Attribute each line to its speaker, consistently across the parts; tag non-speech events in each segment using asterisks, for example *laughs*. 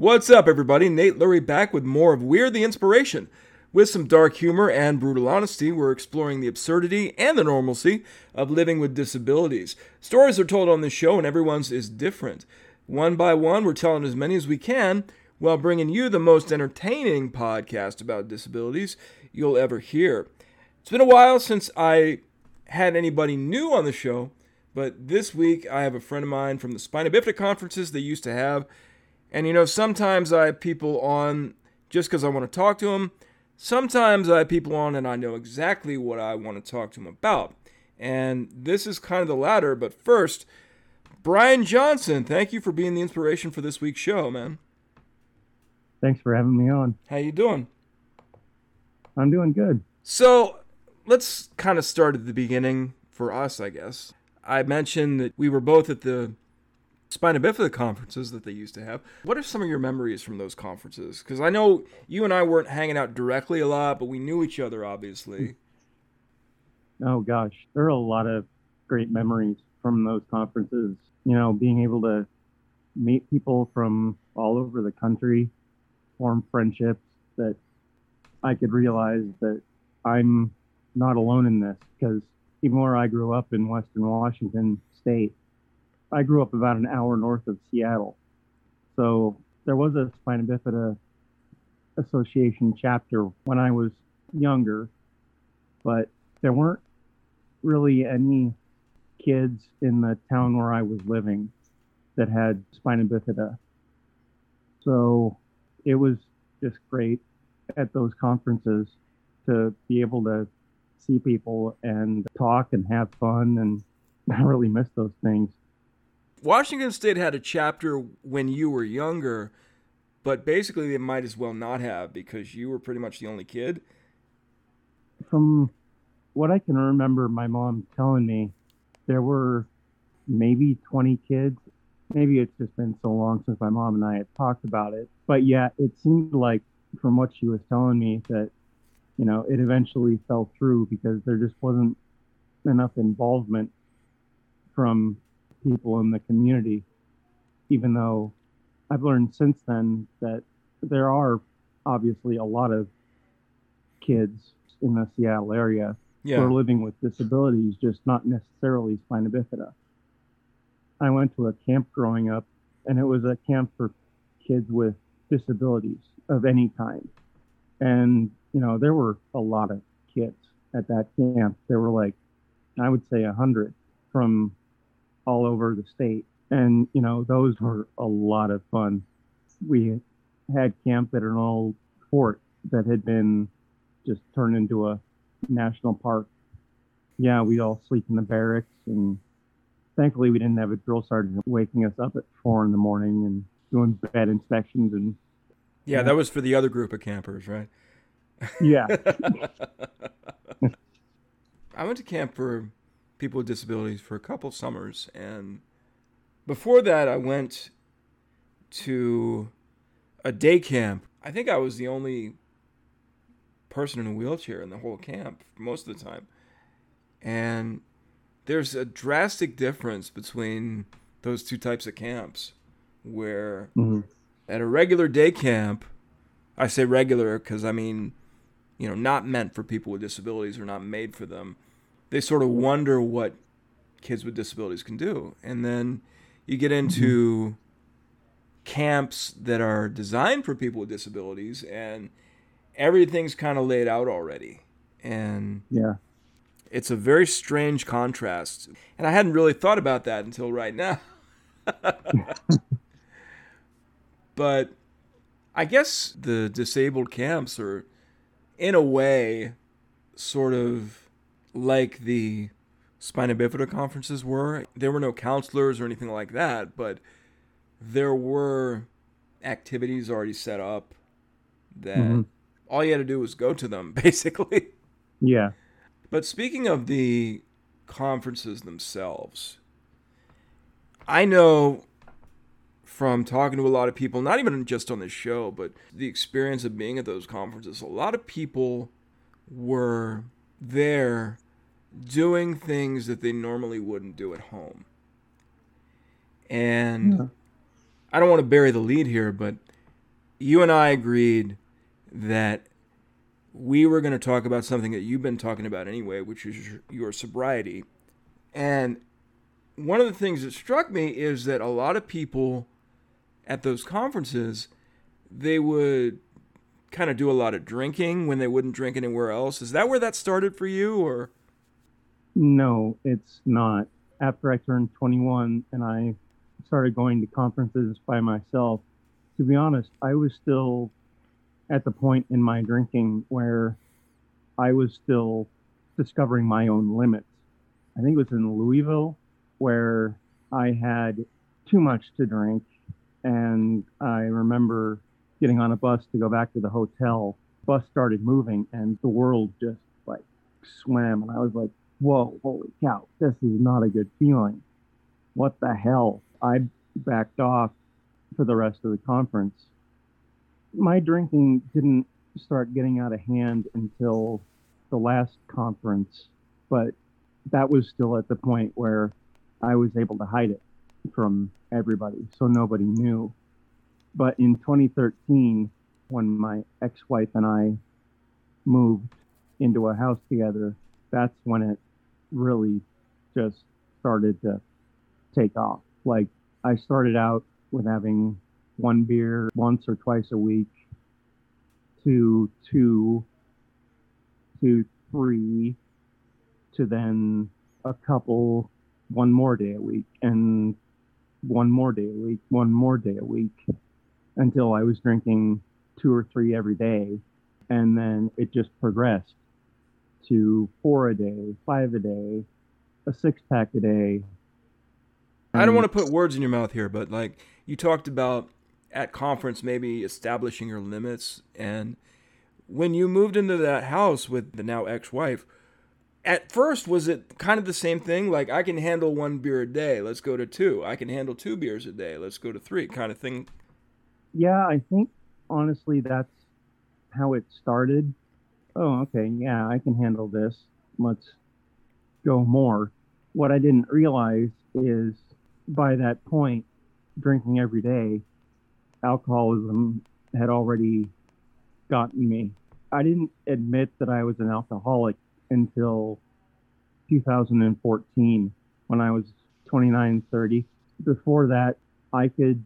Speaker 1: What's up, everybody? Nate Lurie back with more of We're the Inspiration. With some dark humor and brutal honesty, we're exploring the absurdity and the normalcy of living with disabilities. Stories are told on this show, and everyone's is different. One by one, we're telling as many as we can while bringing you the most entertaining podcast about disabilities you'll ever hear. It's been a while since I had anybody new on the show, but this week I have a friend of mine from the Spina Bifida conferences they used to have. And you know, sometimes I have people on just because I want to talk to them. Sometimes I have people on and I know exactly what I want to talk to them about. And this is kind of the latter, but first, Brian Johnson, thank you for being the inspiration for this week's show, man.
Speaker 2: Thanks for having me on.
Speaker 1: How you doing?
Speaker 2: I'm doing good.
Speaker 1: So, let's kind of start at the beginning for us, I guess. I mentioned that we were both at the spina bifida conferences that they used to have. What are some of your memories from those conferences? Because I know you and I weren't hanging out directly a lot, but we knew each other, obviously.
Speaker 2: Oh gosh, there are a lot of great memories from those conferences. You know, being able to meet people from all over the country, form friendships that I could realize that I'm not alone in this because even where I grew up in Western Washington State, I grew up about an hour north of Seattle. So there was a spina bifida association chapter when I was younger, but there weren't really any kids in the town where I was living that had spina bifida. So it was just great at those conferences to be able to see people and talk and have fun and *laughs* I really miss those things.
Speaker 1: Washington State had a chapter when you were younger, but basically they might as well not have because you were pretty much the only kid.
Speaker 2: From what I can remember, my mom telling me there were maybe 20 kids. Maybe it's just been so long since my mom and I had talked about it. But yeah, it seemed like from what she was telling me that, you know, it eventually fell through because there just wasn't enough involvement from people in the community, even though I've learned since then that there are obviously a lot of kids in the Seattle area yeah. who are living with disabilities, just not necessarily spina bifida. I went to a camp growing up, and it was a camp for kids with disabilities of any kind. And, you know, there were a lot of kids at that camp. There were like, I would say, a hundred from all over the state. And, you know, those were a lot of fun. We had camp at an old fort that had been just turned into a national park. Yeah, we'd all sleep in the barracks and thankfully we didn't have a drill sergeant waking us up at four in the morning and doing bed inspections and
Speaker 1: yeah, that was for the other group of campers, right?
Speaker 2: Yeah. *laughs*
Speaker 1: I went to camp for people with disabilities for a couple summers. And before that, I went to a day camp. I think I was the only person in a wheelchair in the whole camp most of the time. And there's a drastic difference between those two types of camps where mm-hmm. at a regular day camp, I say regular because I mean, you know, not meant for people with disabilities or not made for them they sort of wonder what kids with disabilities can do. And then you get into mm-hmm. camps that are designed for people with disabilities and everything's kind of laid out already. And
Speaker 2: yeah.
Speaker 1: It's a very strange contrast. And I hadn't really thought about that until right now. *laughs* but I guess the disabled camps are in a way sort of like the spina bifida conferences were. There were no counselors or anything like that, but there were activities already set up that mm-hmm. all you had to do was go to them, *laughs* basically.
Speaker 2: Yeah.
Speaker 1: But speaking of the conferences themselves, I know from talking to a lot of people, not even just on this show, but the experience of being at those conferences, a lot of people were there doing things that they normally wouldn't do at home. And yeah. I don't want to bury the lead here, but you and I agreed that we were going to talk about something that you've been talking about anyway, which is your sobriety. And one of the things that struck me is that a lot of people at those conferences, they would kind of do a lot of drinking when they wouldn't drink anywhere else. Is that where that started for you or
Speaker 2: No, it's not. After I turned 21 and I started going to conferences by myself, to be honest, I was still at the point in my drinking where I was still discovering my own limits. I think it was in Louisville where I had too much to drink. And I remember getting on a bus to go back to the hotel. Bus started moving and the world just like swam. And I was like, whoa, holy cow, this is not a good feeling. What the hell? I backed off for the rest of the conference my drinking didn't start getting out of hand until the last conference, but that was still at the point where I was able to hide it from everybody, so nobody knew. But in 2013, when my ex wife and I moved into a house together, that's when it really just started to take off. Like, I started out with having one beer once or twice a week to two to three to then a couple one more day a week and one more day a week, one more day a week until I was drinking two or three every day. And then it just progressed to four a day, five a day, a six pack a day.
Speaker 1: I don't want to put words in your mouth here, but like you talked about at conference maybe establishing your limits and when you moved into that house with the now ex-wife at first was it kind of the same thing like i can handle one beer a day let's go to two i can handle two beers a day let's go to three kind of thing
Speaker 2: yeah i think honestly that's how it started oh okay yeah i can handle this let's go more what i didn't realize is by that point drinking every day alcoholism had already gotten me. I didn't admit that I was an alcoholic until 2014 when I was 29, 30. Before that, I could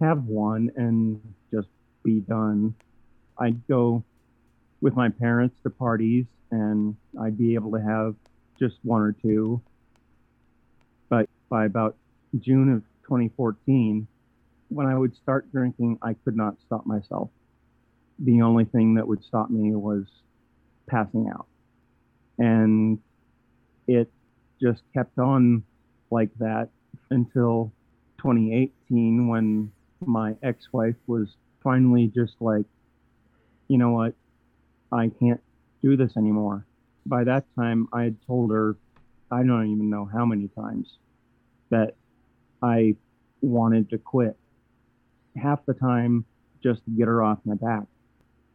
Speaker 2: have one and just be done. I'd go with my parents to parties and I'd be able to have just one or two. But by about June of 2014, when I would start drinking, I could not stop myself. The only thing that would stop me was passing out. And it just kept on like that until 2018 when my ex wife was finally just like, you know what, I can't do this anymore. By that time, I had told her, I don't even know how many times, that I wanted to quit half the time just to get her off my back.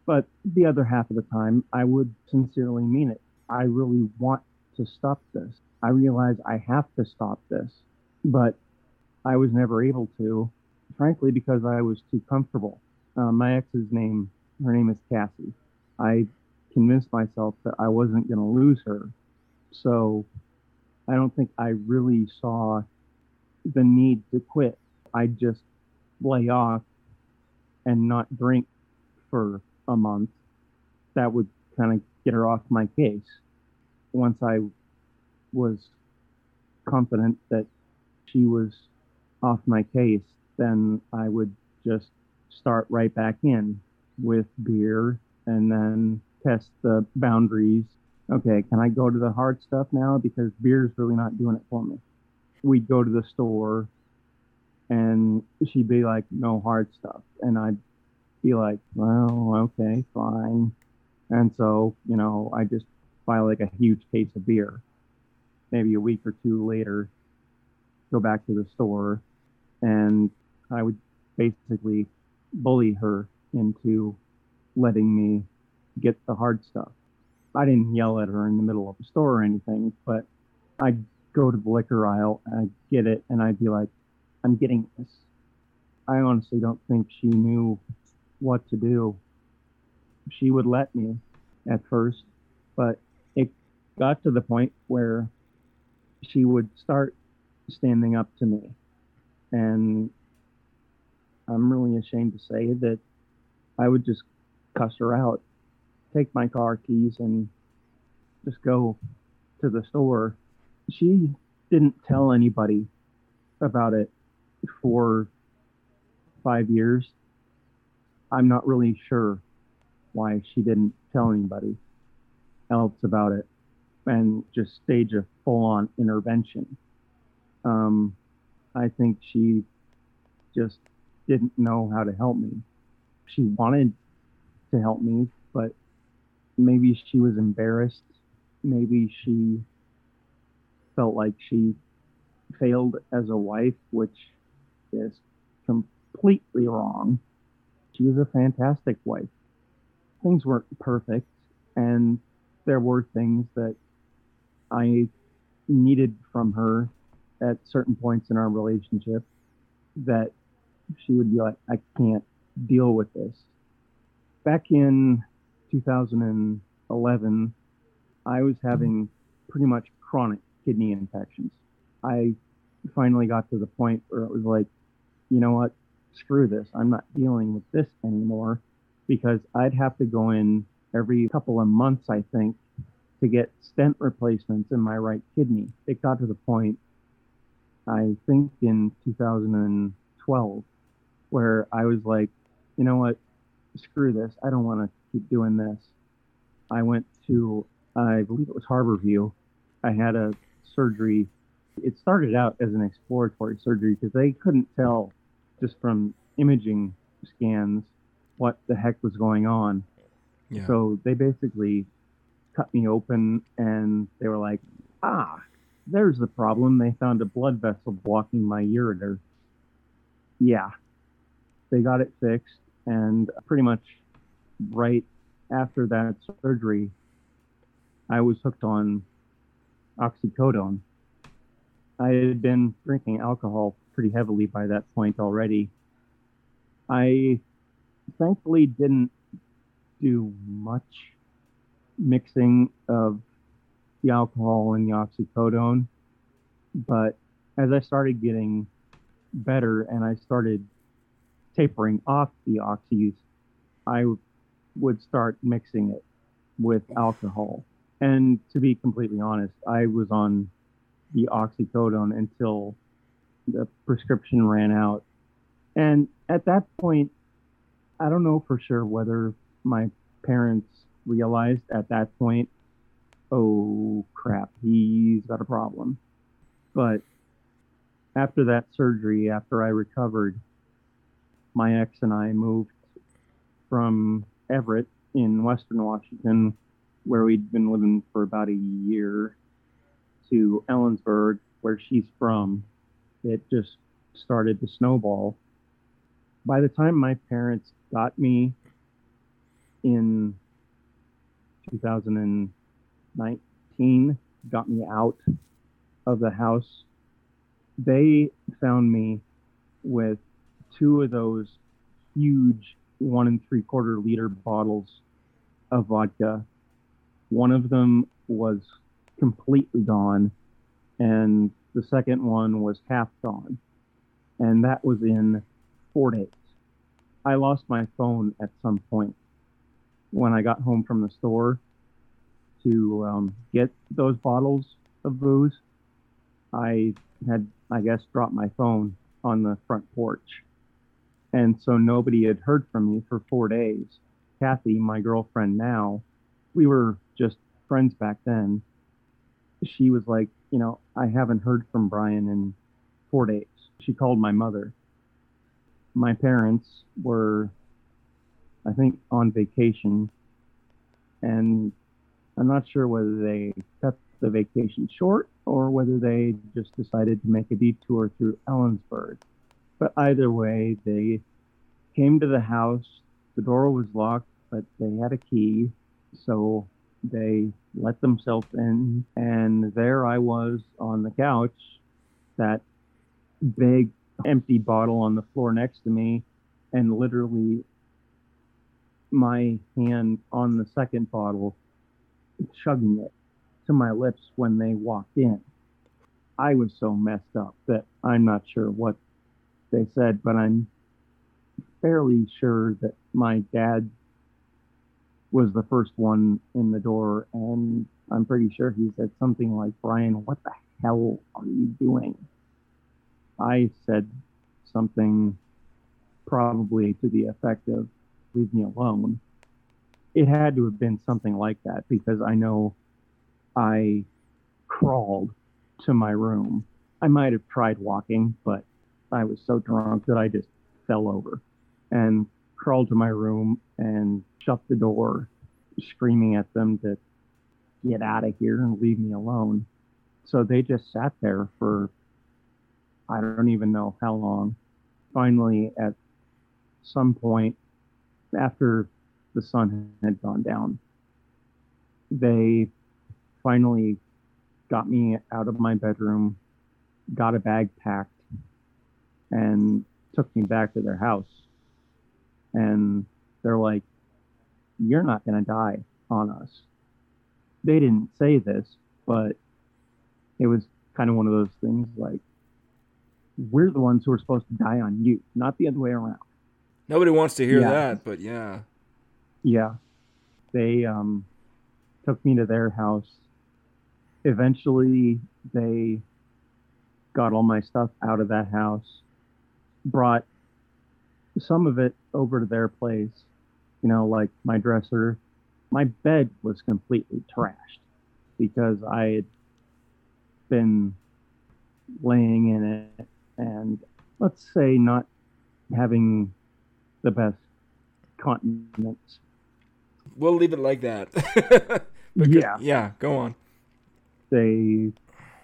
Speaker 2: But the other half of the time, I would sincerely mean it. I really want to stop this. I realize I have to stop this, but I was never able to, frankly, because I was too comfortable. Uh, my ex's name, her name is Cassie. I convinced myself that I wasn't going to lose her. So I don't think I really saw the need to quit. I just lay off and not drink for a month, that would kind of get her off my case. Once I was confident that she was off my case, then I would just start right back in with beer and then test the boundaries. Okay, can I go to the hard stuff now? Because beer's really not doing it for me. We'd go to the store and she'd be like, no hard stuff. And I'd be like, well, okay, fine. And so, you know, I just buy like a huge case of beer. Maybe a week or two later, go back to the store and I would basically bully her into letting me get the hard stuff. I didn't yell at her in the middle of the store or anything, but I'd go to the liquor aisle and I'd get it and I'd be like, I'm getting this. I honestly don't think she knew what to do. She would let me at first, but it got to the point where she would start standing up to me. And I'm really ashamed to say that I would just cuss her out, take my car keys, and just go to the store. She didn't tell anybody about it for five years. I'm not really sure why she didn't tell anybody else about it and just stage a full on intervention. Um, I think she just didn't know how to help me. She wanted to help me, but maybe she was embarrassed. Maybe she felt like she failed as a wife, which is completely wrong. She was a fantastic wife. Things weren't perfect, and there were things that I needed from her at certain points in our relationship that she would be like, I can't deal with this. Back in 2011, I was having pretty much chronic kidney infections. I finally got to the point where it was like, you know what, screw this. I'm not dealing with this anymore because I'd have to go in every couple of months, I think, to get stent replacements in my right kidney. It got to the point, I think in 2012, where I was like, you know what, screw this. I don't want to keep doing this. I went to, I believe it was Harborview. I had a surgery. It started out as an exploratory surgery because they couldn't tell just from imaging scans what the heck was going on. Yeah. So they basically cut me open and they were like, ah, there's the problem. They found a blood vessel blocking my ureter. Yeah. They got it fixed. And pretty much right after that surgery, I was hooked on oxycodone. I had been drinking alcohol pretty heavily by that point already. I thankfully didn't do much mixing of the alcohol and the oxycodone. But as I started getting better and I started tapering off the oxys, I would start mixing it with alcohol. And to be completely honest, I was on the oxycodone until the prescription ran out. And at that point, I don't know for sure whether my parents realized at that point, oh crap, he's got a problem. But after that surgery, after I recovered, my ex and I moved from Everett in Western Washington, where we'd been living for about a year, to Ellensburg, where she's from. It just started to snowball. By the time my parents got me in 2019, got me out of the house, they found me with two of those huge one and three quarter liter bottles of vodka. One of them was completely gone, and the second one was half gone. And that was in four days. I lost my phone at some point when I got home from the store to um, get those bottles of booze. I had, I guess, dropped my phone on the front porch. And so nobody had heard from me for four days. Kathy, my girlfriend now, we were just friends back then. She was like, you know, I haven't heard from Brian in four days. She called my mother. My parents were, I think, on vacation. And I'm not sure whether they cut the vacation short or whether they just decided to make a detour through Ellensburg. But either way, they came to the house. The door was locked, but they had a key. So they let themselves in. And there I was on the couch, that big empty bottle on the floor next to me. And literally my hand on the second bottle, chugging it to my lips when they walked in. I was so messed up that I'm not sure what they said, but I'm fairly sure that my dad was the first one in the door, and I'm pretty sure he said something like, Brian, what the hell are you doing? I said something probably to the effect of, leave me alone. It had to have been something like that because I know I crawled to my room. I might have tried walking, but I was so drunk that I just fell over and crawled to my room and shut the door, screaming at them to get out of here and leave me alone. So they just sat there for I don't even know how long. Finally, at some point after the sun had gone down, they finally got me out of my bedroom, got a bag packed, and took me back to their house. And they're like, You're not going to die on us. They didn't say this, but it was kind of one of those things like, we're the ones who are supposed to die on you, not the other way around.
Speaker 1: Nobody wants to hear yeah. that, but yeah.
Speaker 2: Yeah. They um, took me to their house. Eventually, they got all my stuff out of that house, brought some of it over to their place, you know, like my dresser. My bed was completely trashed because I had been laying in it and let's say not having the best continence.
Speaker 1: We'll leave it like that. *laughs*
Speaker 2: yeah.
Speaker 1: Yeah, go on.
Speaker 2: They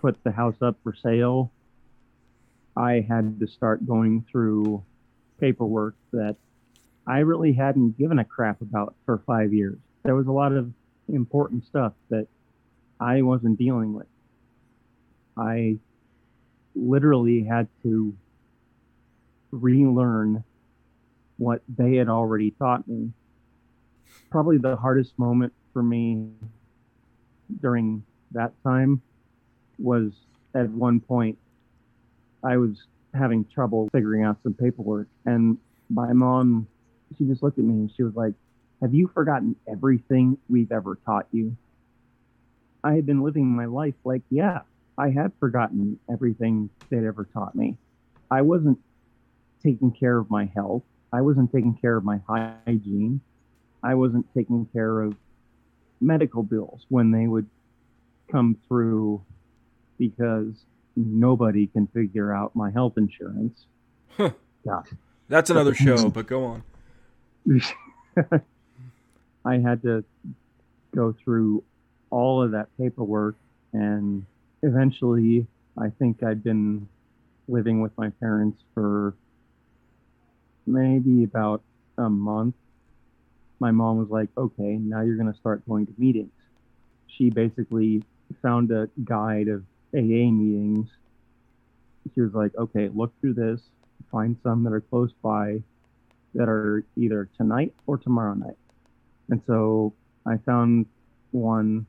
Speaker 2: put the house up for sale. I had to start going through paperwork that I really hadn't given a crap about for five years. There was a lot of important stuff that I wasn't dealing with. I literally had to relearn what they had already taught me. Probably the hardest moment for me during that time was at one point I was having trouble figuring out some paperwork and my mom she just looked at me and she was like have you forgotten everything we've ever taught you i had been living my life like yeah I had forgotten everything they'd ever taught me. I wasn't taking care of my health. I wasn't taking care of my hygiene. I wasn't taking care of medical bills when they would come through because nobody can figure out my health insurance.
Speaker 1: Huh. Yeah. That's another show, but go on. *laughs*
Speaker 2: I had to go through all of that paperwork and eventually, I think I'd been living with my parents for maybe about a month. My mom was like, okay, now you're going to start going to meetings. She basically found a guide of AA meetings. She was like, okay, look through this, find some that are close by that are either tonight or tomorrow night. And so I found one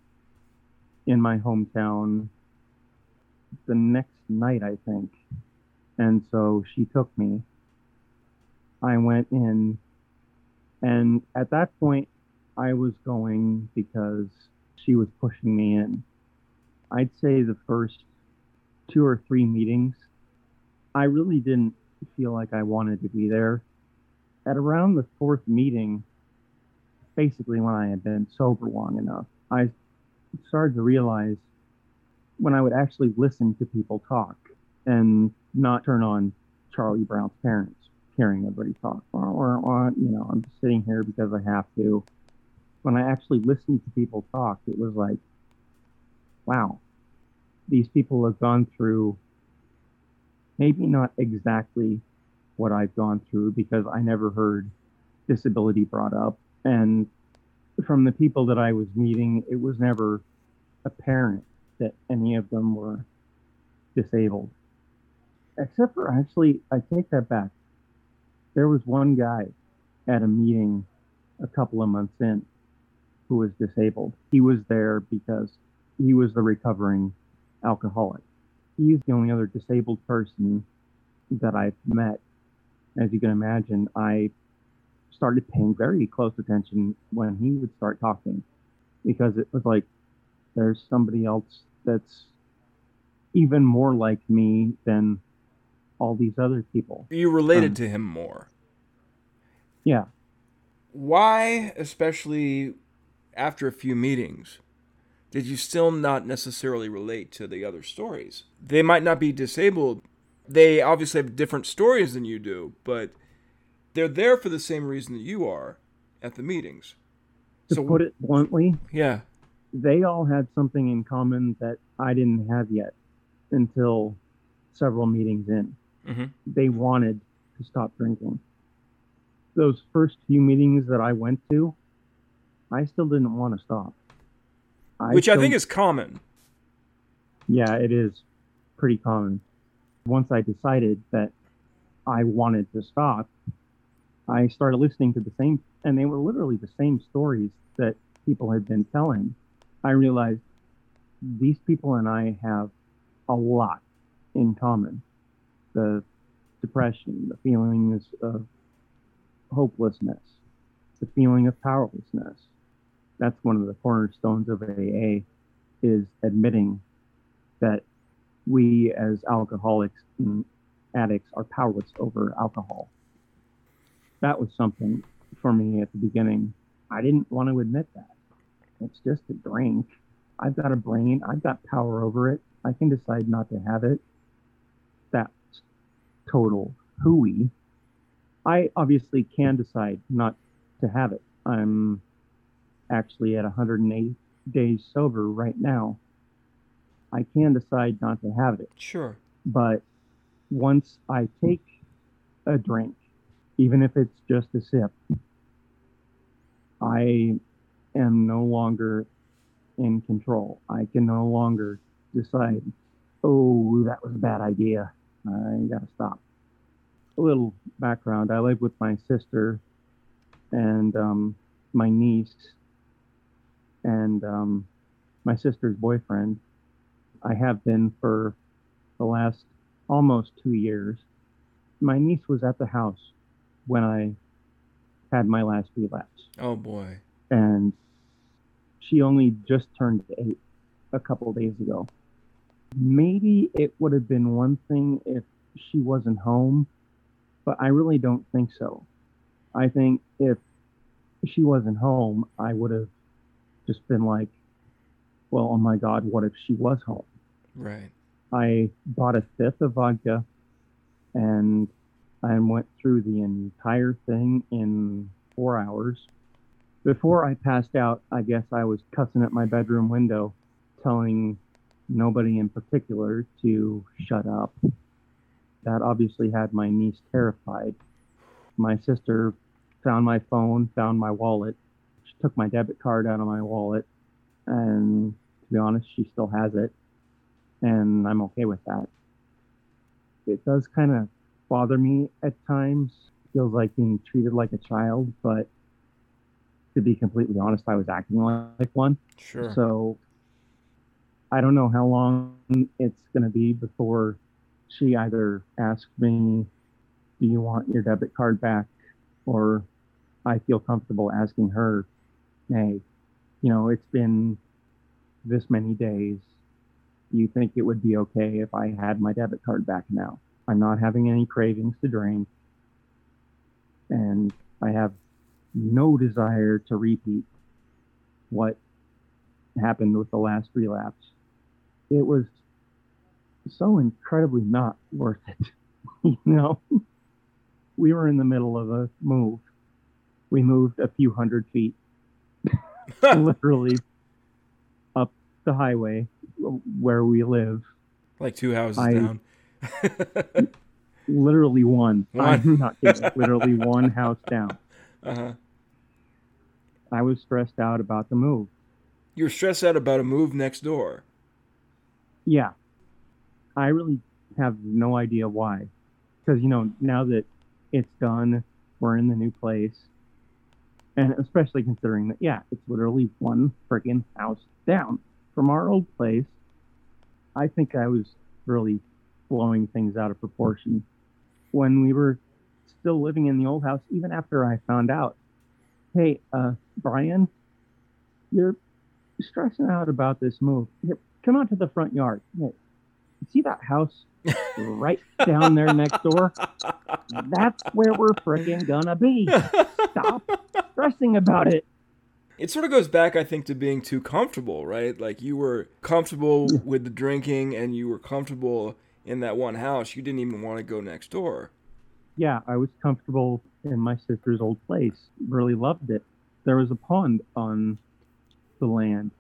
Speaker 2: in my hometown the next night, I think. And so she took me. I went in, and at that point, I was going because she was pushing me in. I'd say the first two or three meetings, I really didn't feel like I wanted to be there. At around the fourth meeting, basically when I had been sober long enough, I started to realize when I would actually listen to people talk and not turn on Charlie Brown's parents hearing everybody talk, or, or, you know, I'm just sitting here because I have to. When I actually listened to people talk, it was like, wow, these people have gone through maybe not exactly what I've gone through because I never heard disability brought up. And from the people that I was meeting, it was never apparent that any of them were disabled. Except for actually, I take that back. There was one guy at a meeting a couple of months in who was disabled. He was there because he was the recovering alcoholic. He's the only other disabled person that I've met. As you can imagine, I started paying very close attention when he would start talking because it was like there's somebody else that's even more like me than all these other people.
Speaker 1: You related
Speaker 2: Um,
Speaker 1: to him more.
Speaker 2: Yeah.
Speaker 1: Why, especially after a few meetings, did you still not necessarily relate to the other stories? They might not be disabled. They obviously have different stories than you do, but they're there for the same reason that you are at the meetings.
Speaker 2: To
Speaker 1: So-
Speaker 2: put it bluntly,
Speaker 1: Yeah.
Speaker 2: they all had something in common that I didn't have yet until several meetings in.
Speaker 1: hmm
Speaker 2: They wanted to stop drinking. Those first few meetings that I went to, I still didn't want to stop.
Speaker 1: Which I think is common.
Speaker 2: Yeah, it is pretty common. Once I decided that I wanted to stop, I started listening to the same, and they were literally the same stories that people had been telling. I realized these people and I have a lot in common the depression, the feelings of hopelessness, the feeling of powerlessness. That's one of the cornerstones of AA is admitting that we as alcoholics and addicts are powerless over alcohol. That was something for me at the beginning. I didn't want to admit that. It's just a drink. I've got a brain. I've got power over it. I can decide not to have it. That's total hooey. I obviously can decide not to have it. I'm actually at 108 days sober right now. I can decide not to have it.
Speaker 1: Sure.
Speaker 2: But once I take a drink, even if it's just a sip, I am no longer in control. I can no longer decide, oh, that was a bad idea. I gotta stop. A little background I live with my sister and um, my niece and um, my sister's boyfriend. I have been for the last almost two years. My niece was at the house when I had my last relapse,
Speaker 1: Oh boy.
Speaker 2: and she only just turned eight a couple days ago. Maybe it would have been one thing if she wasn't home, but I really don't think so. I think if she wasn't home, I would have just been like, well, oh my God, what if she was home?
Speaker 1: Right.
Speaker 2: I bought a fifth of vodka and I went through the entire thing in four hours. Before I passed out, I guess I was cussing at my bedroom window, telling nobody in particular to shut up. That obviously had my niece terrified. My sister found my phone, found my wallet. Took my debit card out of my wallet, and to be honest, she still has it and I'm okay with that. It does kind of bother me at times. Feels like being treated like a child, but to be completely honest, I was acting like one.
Speaker 1: Sure.
Speaker 2: So I don't know how long it's going to be before she either asks me, Do you want your debit card back? Or I feel comfortable asking her, Hey, you know, it's been this many days. Do you think it would be okay if I had my debit card back now? I'm not having any cravings to drink. And I have no desire to repeat what happened with the last relapse. It was so incredibly not worth it. *laughs* you know, we were in the middle of a move. We moved a few hundred feet, *laughs* literally up the highway where we live.
Speaker 1: like two houses
Speaker 2: I-
Speaker 1: down.
Speaker 2: Literally one. *laughs*
Speaker 1: One.
Speaker 2: I'm not kidding. literally one house down.
Speaker 1: uh-huh.
Speaker 2: I was stressed out about the move.
Speaker 1: You're stressed out about a move next door.
Speaker 2: Yeah. I really have no idea why. Because, you know, now that it's done, we're in the new place. And especially considering that, yeah, it's literally one friggin' house down from our old place. I think I was really blowing things out of proportion when we were still living in the old house, even after I found out, hey, uh, Brian, you're stressing out about this move. Here, come out to the front yard. Hey, see that house right down there next door? That's where we're freaking gonna be. Stop stressing about it.
Speaker 1: It sort of goes back, I think, to being too comfortable, right? Like you were comfortable with the drinking and you were comfortable in that one house. You didn't even want to go next door.
Speaker 2: Yeah, I was comfortable in my sister's old place. Really loved it. There was a pond on the land,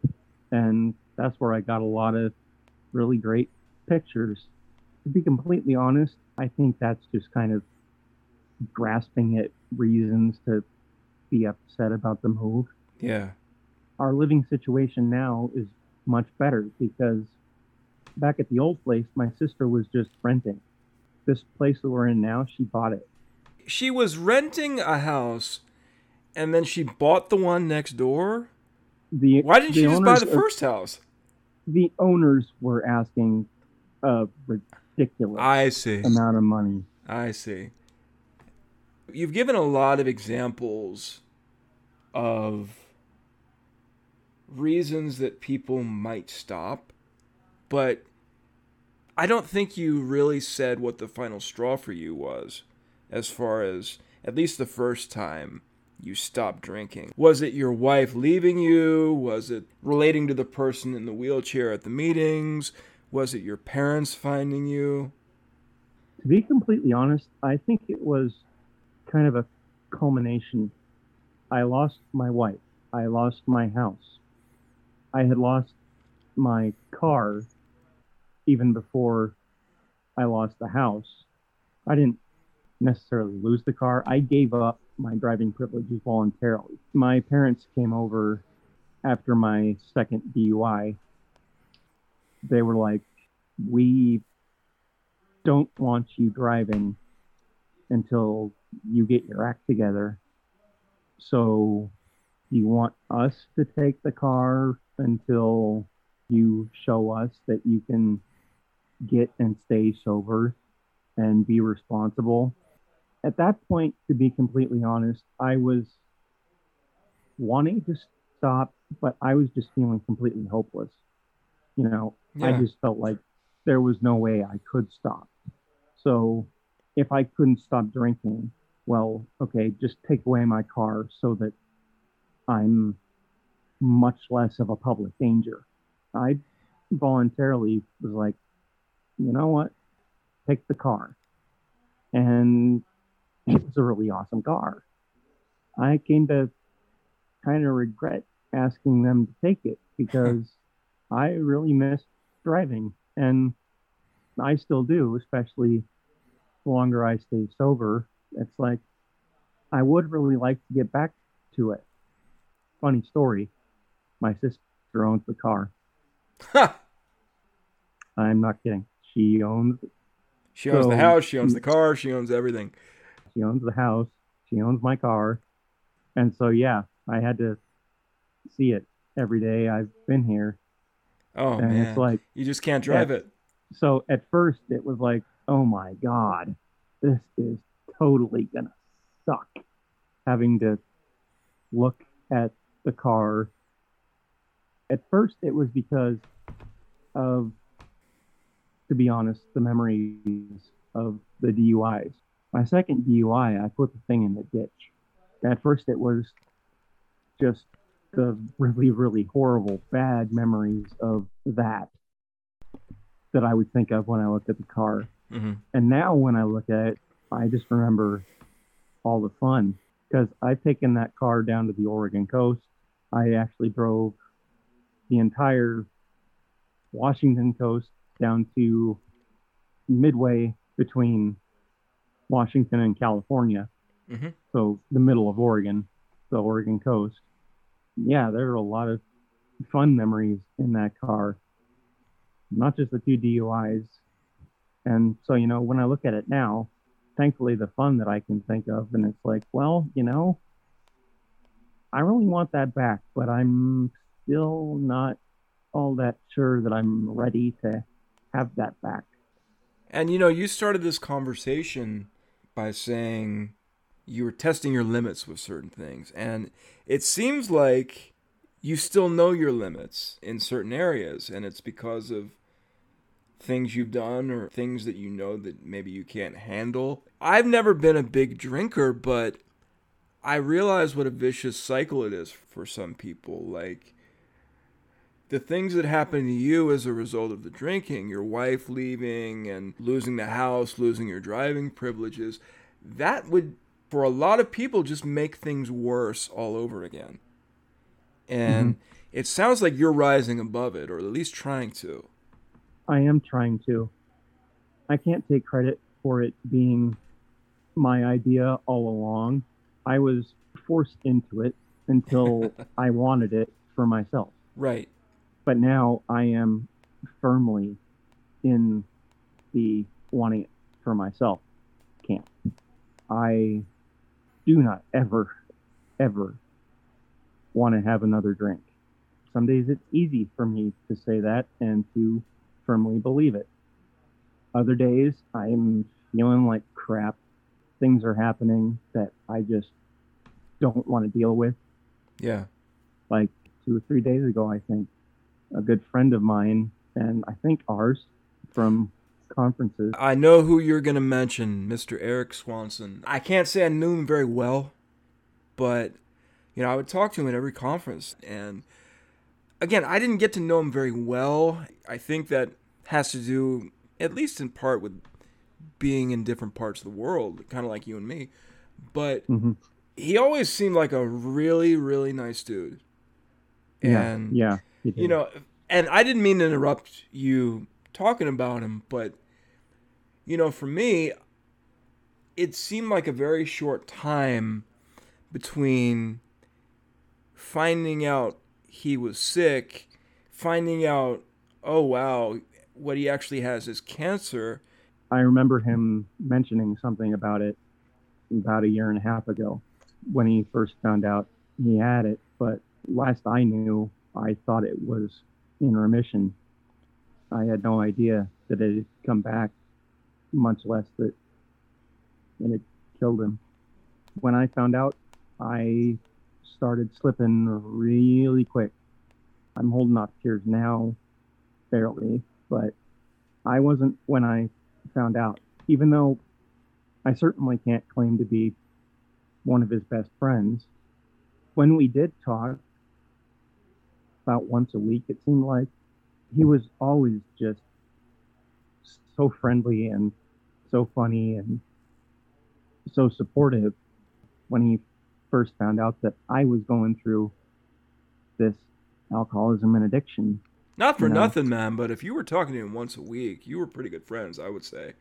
Speaker 2: and that's where I got a lot of really great pictures. To be completely honest, I think that's just kind of grasping at reasons to be upset about the move.
Speaker 1: Yeah.
Speaker 2: Our living situation now is much better because back at the old place, my sister was just renting. This place that we're in now, she bought it.
Speaker 1: She was renting a house and then she bought the one next door.
Speaker 2: The
Speaker 1: Why didn't she just buy the
Speaker 2: of- uh,
Speaker 1: first house?
Speaker 2: the owners were asking a ridiculous
Speaker 1: I see.
Speaker 2: amount of money.
Speaker 1: I see. You've given a lot of examples of reasons that people might stop, but I don't think you really said what the final straw for you was, as far as at least the first time you stopped drinking. Was it your wife leaving you? Was it relating to the person in the wheelchair at the meetings? Was it your parents finding you?
Speaker 2: To be completely honest, I think it was kind of a culmination. I lost my wife. I lost my house. I had lost my car even before I lost the house. I didn't necessarily lose the car. I gave up my driving privileges voluntarily. My parents came over after my second DUI. They were like, We don't want you driving until you get your act together. So you want us to take the car until you show us that you can get and stay sober and be responsible. At that point, to be completely honest, I was wanting to stop, but I was just feeling completely hopeless. You know, I just felt like there was no way I could stop. So if I couldn't stop drinking, well, okay, just take away my car so that I'm much less of a public danger. I voluntarily was like, you know what? Take the car. And *laughs* it was a really awesome car. I came to kind of regret asking them to take it because I really miss driving and I still do, especially the longer I stay sober. It's like I would really like to get back to it. Funny story. My sister owns the car.
Speaker 1: Ha!
Speaker 2: I'm not kidding. She owns
Speaker 1: She owns the house, she owns the car, she owns everything.
Speaker 2: she owns the house, she owns my car. And so yeah, I had to see it every day I've been here.
Speaker 1: Oh
Speaker 2: and
Speaker 1: man.
Speaker 2: it's like
Speaker 1: you just can't drive it.
Speaker 2: so at first it was like, oh my God, this is totally gonna suck. Having to look at the car. At first it was because of, to be honest, the memories of the DUIs. My second DUI, I put the thing in the ditch. At first it was just the really, really horrible, bad memories of that that I would think of when I looked at the car.
Speaker 1: hmm
Speaker 2: And now when I look at it, I just remember all the fun because I've taken that car down to the Oregon coast. I actually drove the entire Washington coast down to midway between Washington and California.
Speaker 1: Mhm.
Speaker 2: So the middle of Oregon, the Oregon coast. Yeah, there are a lot of fun memories in that car, not just the two DUIs. And so, you know, when I look at it now, thankfully the fun that I can think of, and it's like, well, you know, I really want that back, but I'm still not all that sure that I'm ready to have that back.
Speaker 1: And you know, you started this conversation by saying you were testing your limits with certain things. And it seems like you still know your limits in certain areas. And it's because of things you've done or things that you know that maybe you can't handle. I've never been a big drinker, but I realize what a vicious cycle it is for some people. Like, the things that happen to you as a result of the drinking, your wife leaving and losing the house, losing your driving privileges, that would, for a lot of people, just make things worse all over again. And mm-hmm. it sounds like you're rising above it, or at least trying to.
Speaker 2: I am trying to. I can't take credit for it being my idea all along. I was forced into it until *laughs* I wanted it for myself.
Speaker 1: Right
Speaker 2: but now I am firmly in the wanting it for myself camp. I do not ever, ever want to have another drink. Some days it's easy for me to say that and to firmly believe it. Other days I'm feeling like crap. Things are happening that I just don't want to deal with.
Speaker 1: Yeah.
Speaker 2: Like two or three days ago, I think a good friend of mine, and I think ours from conferences.
Speaker 1: I know who you're going to mention, Mr. Eric Swanson. I can't say I knew him very well, but you know, I would talk to him at every conference and again, I didn't get to know him very well. I think that has to do at least in part with being in different parts of the world, kind of like you and me. But mm-hmm. he always seemed like a really, really nice dude.
Speaker 2: And yeah, yeah
Speaker 1: you know, and I didn't mean to interrupt you talking about him, but you know, for me, it seemed like a very short time between finding out he was sick, finding out, oh wow, what he actually has is cancer.
Speaker 2: I remember him mentioning something about it about a year and a half ago when he first found out he had it. But last I knew, I thought it was in remission. I had no idea that it had come back, much less that it killed him. When I found out, I started slipping really quick. I'm holding off tears now, barely, but I wasn't when I found out, even though I certainly can't claim to be one of his best friends. When we did talk, about once a week, it seemed like. He was always just so friendly and so funny and so supportive when he first found out that I was going through this alcoholism and addiction.
Speaker 1: Not for you know? nothing, man, but if you were talking to him once a week, you were pretty good friends, I would say.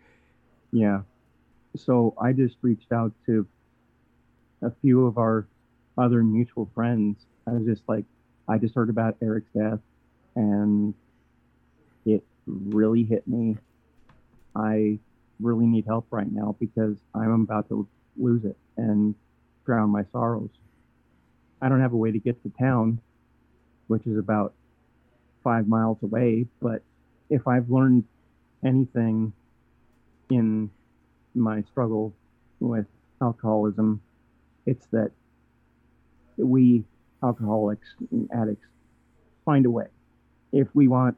Speaker 2: Yeah. So I just reached out to a few of our other mutual friends. I was just like, I just heard about Eric's death and really hit me. I really need help right now because I'm about to lose it and drown my sorrows. I don't have a way to get to town, which is about five miles away, but if I've learned anything in my struggle with alcoholism, it's that we alcoholics and addicts find a way. If we want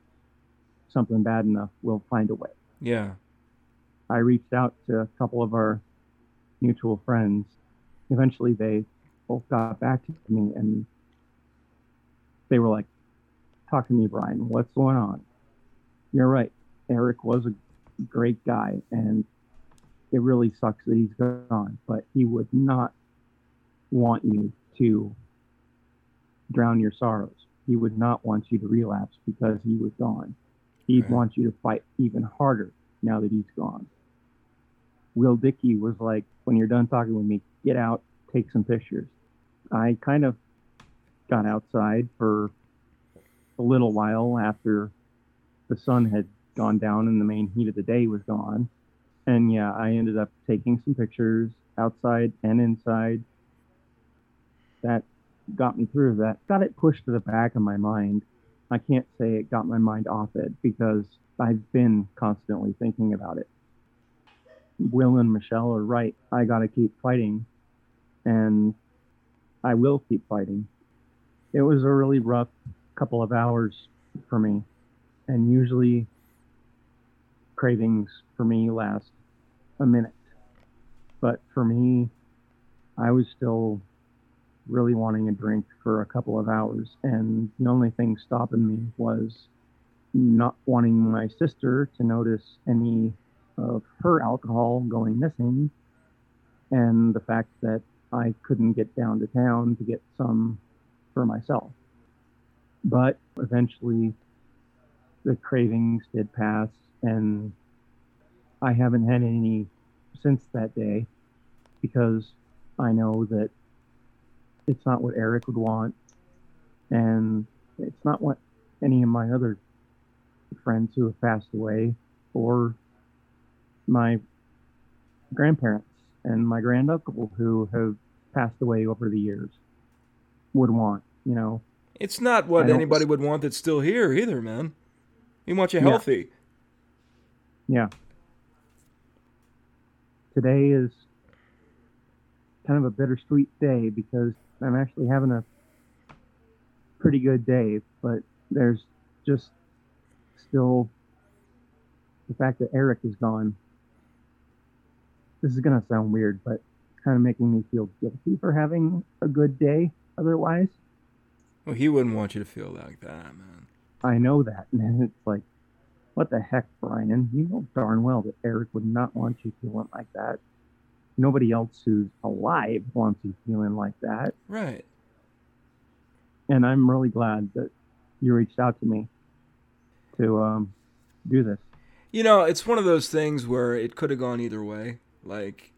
Speaker 2: something bad enough, we'll find a way.
Speaker 1: Yeah.
Speaker 2: I reached out to a couple of our mutual friends. Eventually, they both got back to me and they were like, Talk to me, Brian. What's going on? You're right. Eric was a great guy, and it really sucks that he's gone, but he would not want you to drown your sorrows. He would not want you to relapse because he was gone. He'd right. want you to fight even harder now that he's gone. Will Dickey was like, when you're done talking with me, get out, take some pictures. I kind of got outside for a little while after the sun had gone down and the main heat of the day was gone. And yeah, I ended up taking some pictures outside and inside. That got me through that. Got it pushed to the back of my mind. I can't say it got my mind off it because I've been constantly thinking about it. Will and Michelle are right. I got to keep fighting and I will keep fighting. It was a really rough couple of hours for me. And usually cravings for me last a minute. But for me, I was still really wanting a drink for a couple of hours. And the only thing stopping me was not wanting my sister to notice any of her alcohol going missing and the fact that I couldn't get down to town to get some for myself. But eventually the cravings did pass and I haven't had any since that day because I know that it's not what Eric would want and it's not what any of my other friends who have passed away or my grandparents and my granduncle who have passed away over the years would want, you know.
Speaker 1: It's not what anybody would want that's still here either, man. We want you healthy.
Speaker 2: Yeah. yeah. Today is kind of a bittersweet day because I'm actually having a pretty good day, but there's just still the fact that Eric is gone. This is gonna sound weird, but it's kind of making me feel guilty for having a good day otherwise.
Speaker 1: Well, he wouldn't want you to feel like that, man.
Speaker 2: I know that, *laughs* man. It's like, what the heck, Brian? You know darn well that Eric would not want you feeling like that. Nobody else who's alive wants you feeling like that.
Speaker 1: Right.
Speaker 2: And I'm really glad that you reached out to me to um, do this.
Speaker 1: You know, it's one of those things where it could have gone either way. Like,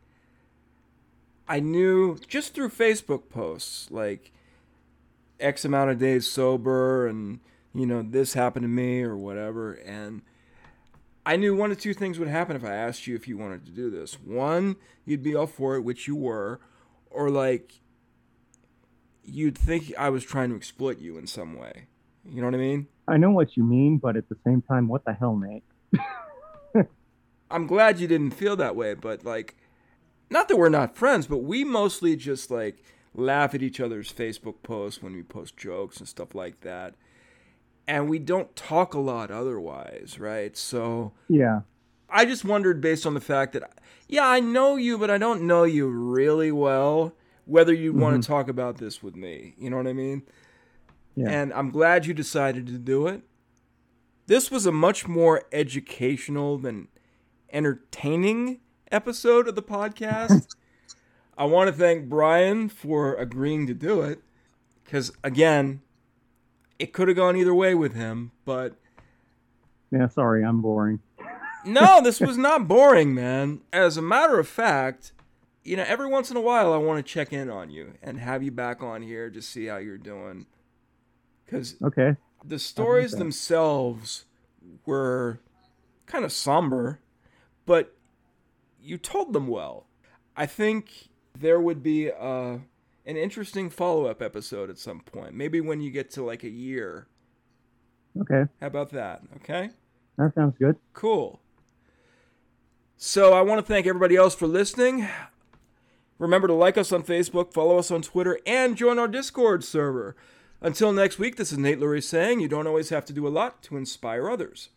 Speaker 1: I knew just through Facebook posts, like X amount of days sober, and you know this happened to me or whatever, and I knew one of two things would happen if I asked you if you wanted to do this. One, you'd be all for it, which you were, or like you'd think I was trying to exploit you in some way. You know what I mean?
Speaker 2: I know what you mean, but at the same time, what the hell, Nate? *laughs*
Speaker 1: I'm glad you didn't feel that way, but like, not that we're not friends, but we mostly just like laugh at each other's Facebook posts when we post jokes and stuff like that. And we don't talk a lot otherwise, right? So,
Speaker 2: yeah.
Speaker 1: I just wondered based on the fact that, yeah, I know you, but I don't know you really well, whether you mm-hmm. want to talk about this with me. You know what I mean? Yeah. And I'm glad you decided to do it. This was a much more educational than entertaining episode of the podcast. *laughs* I want to thank Brian for agreeing to do it because, again, it could have gone either way with him, but.
Speaker 2: Yeah, sorry, I'm boring.
Speaker 1: no, this was not boring, man. As a matter of fact, you know, every once in a while I want to check in on you and have you back on here to see how you're doing. Because
Speaker 2: okay,
Speaker 1: the stories themselves were kind of somber, but you told them well. I think there would be a, uh, an interesting follow up episode at some point. Maybe when you get to like a year.
Speaker 2: Okay.
Speaker 1: How about that? Okay.
Speaker 2: That sounds good.
Speaker 1: Cool. So I want to thank everybody else for listening. Remember to like us on Facebook, follow us on Twitter, and join our Discord server. Until next week, this is Nate Lurie saying you don't always have to do a lot to inspire others.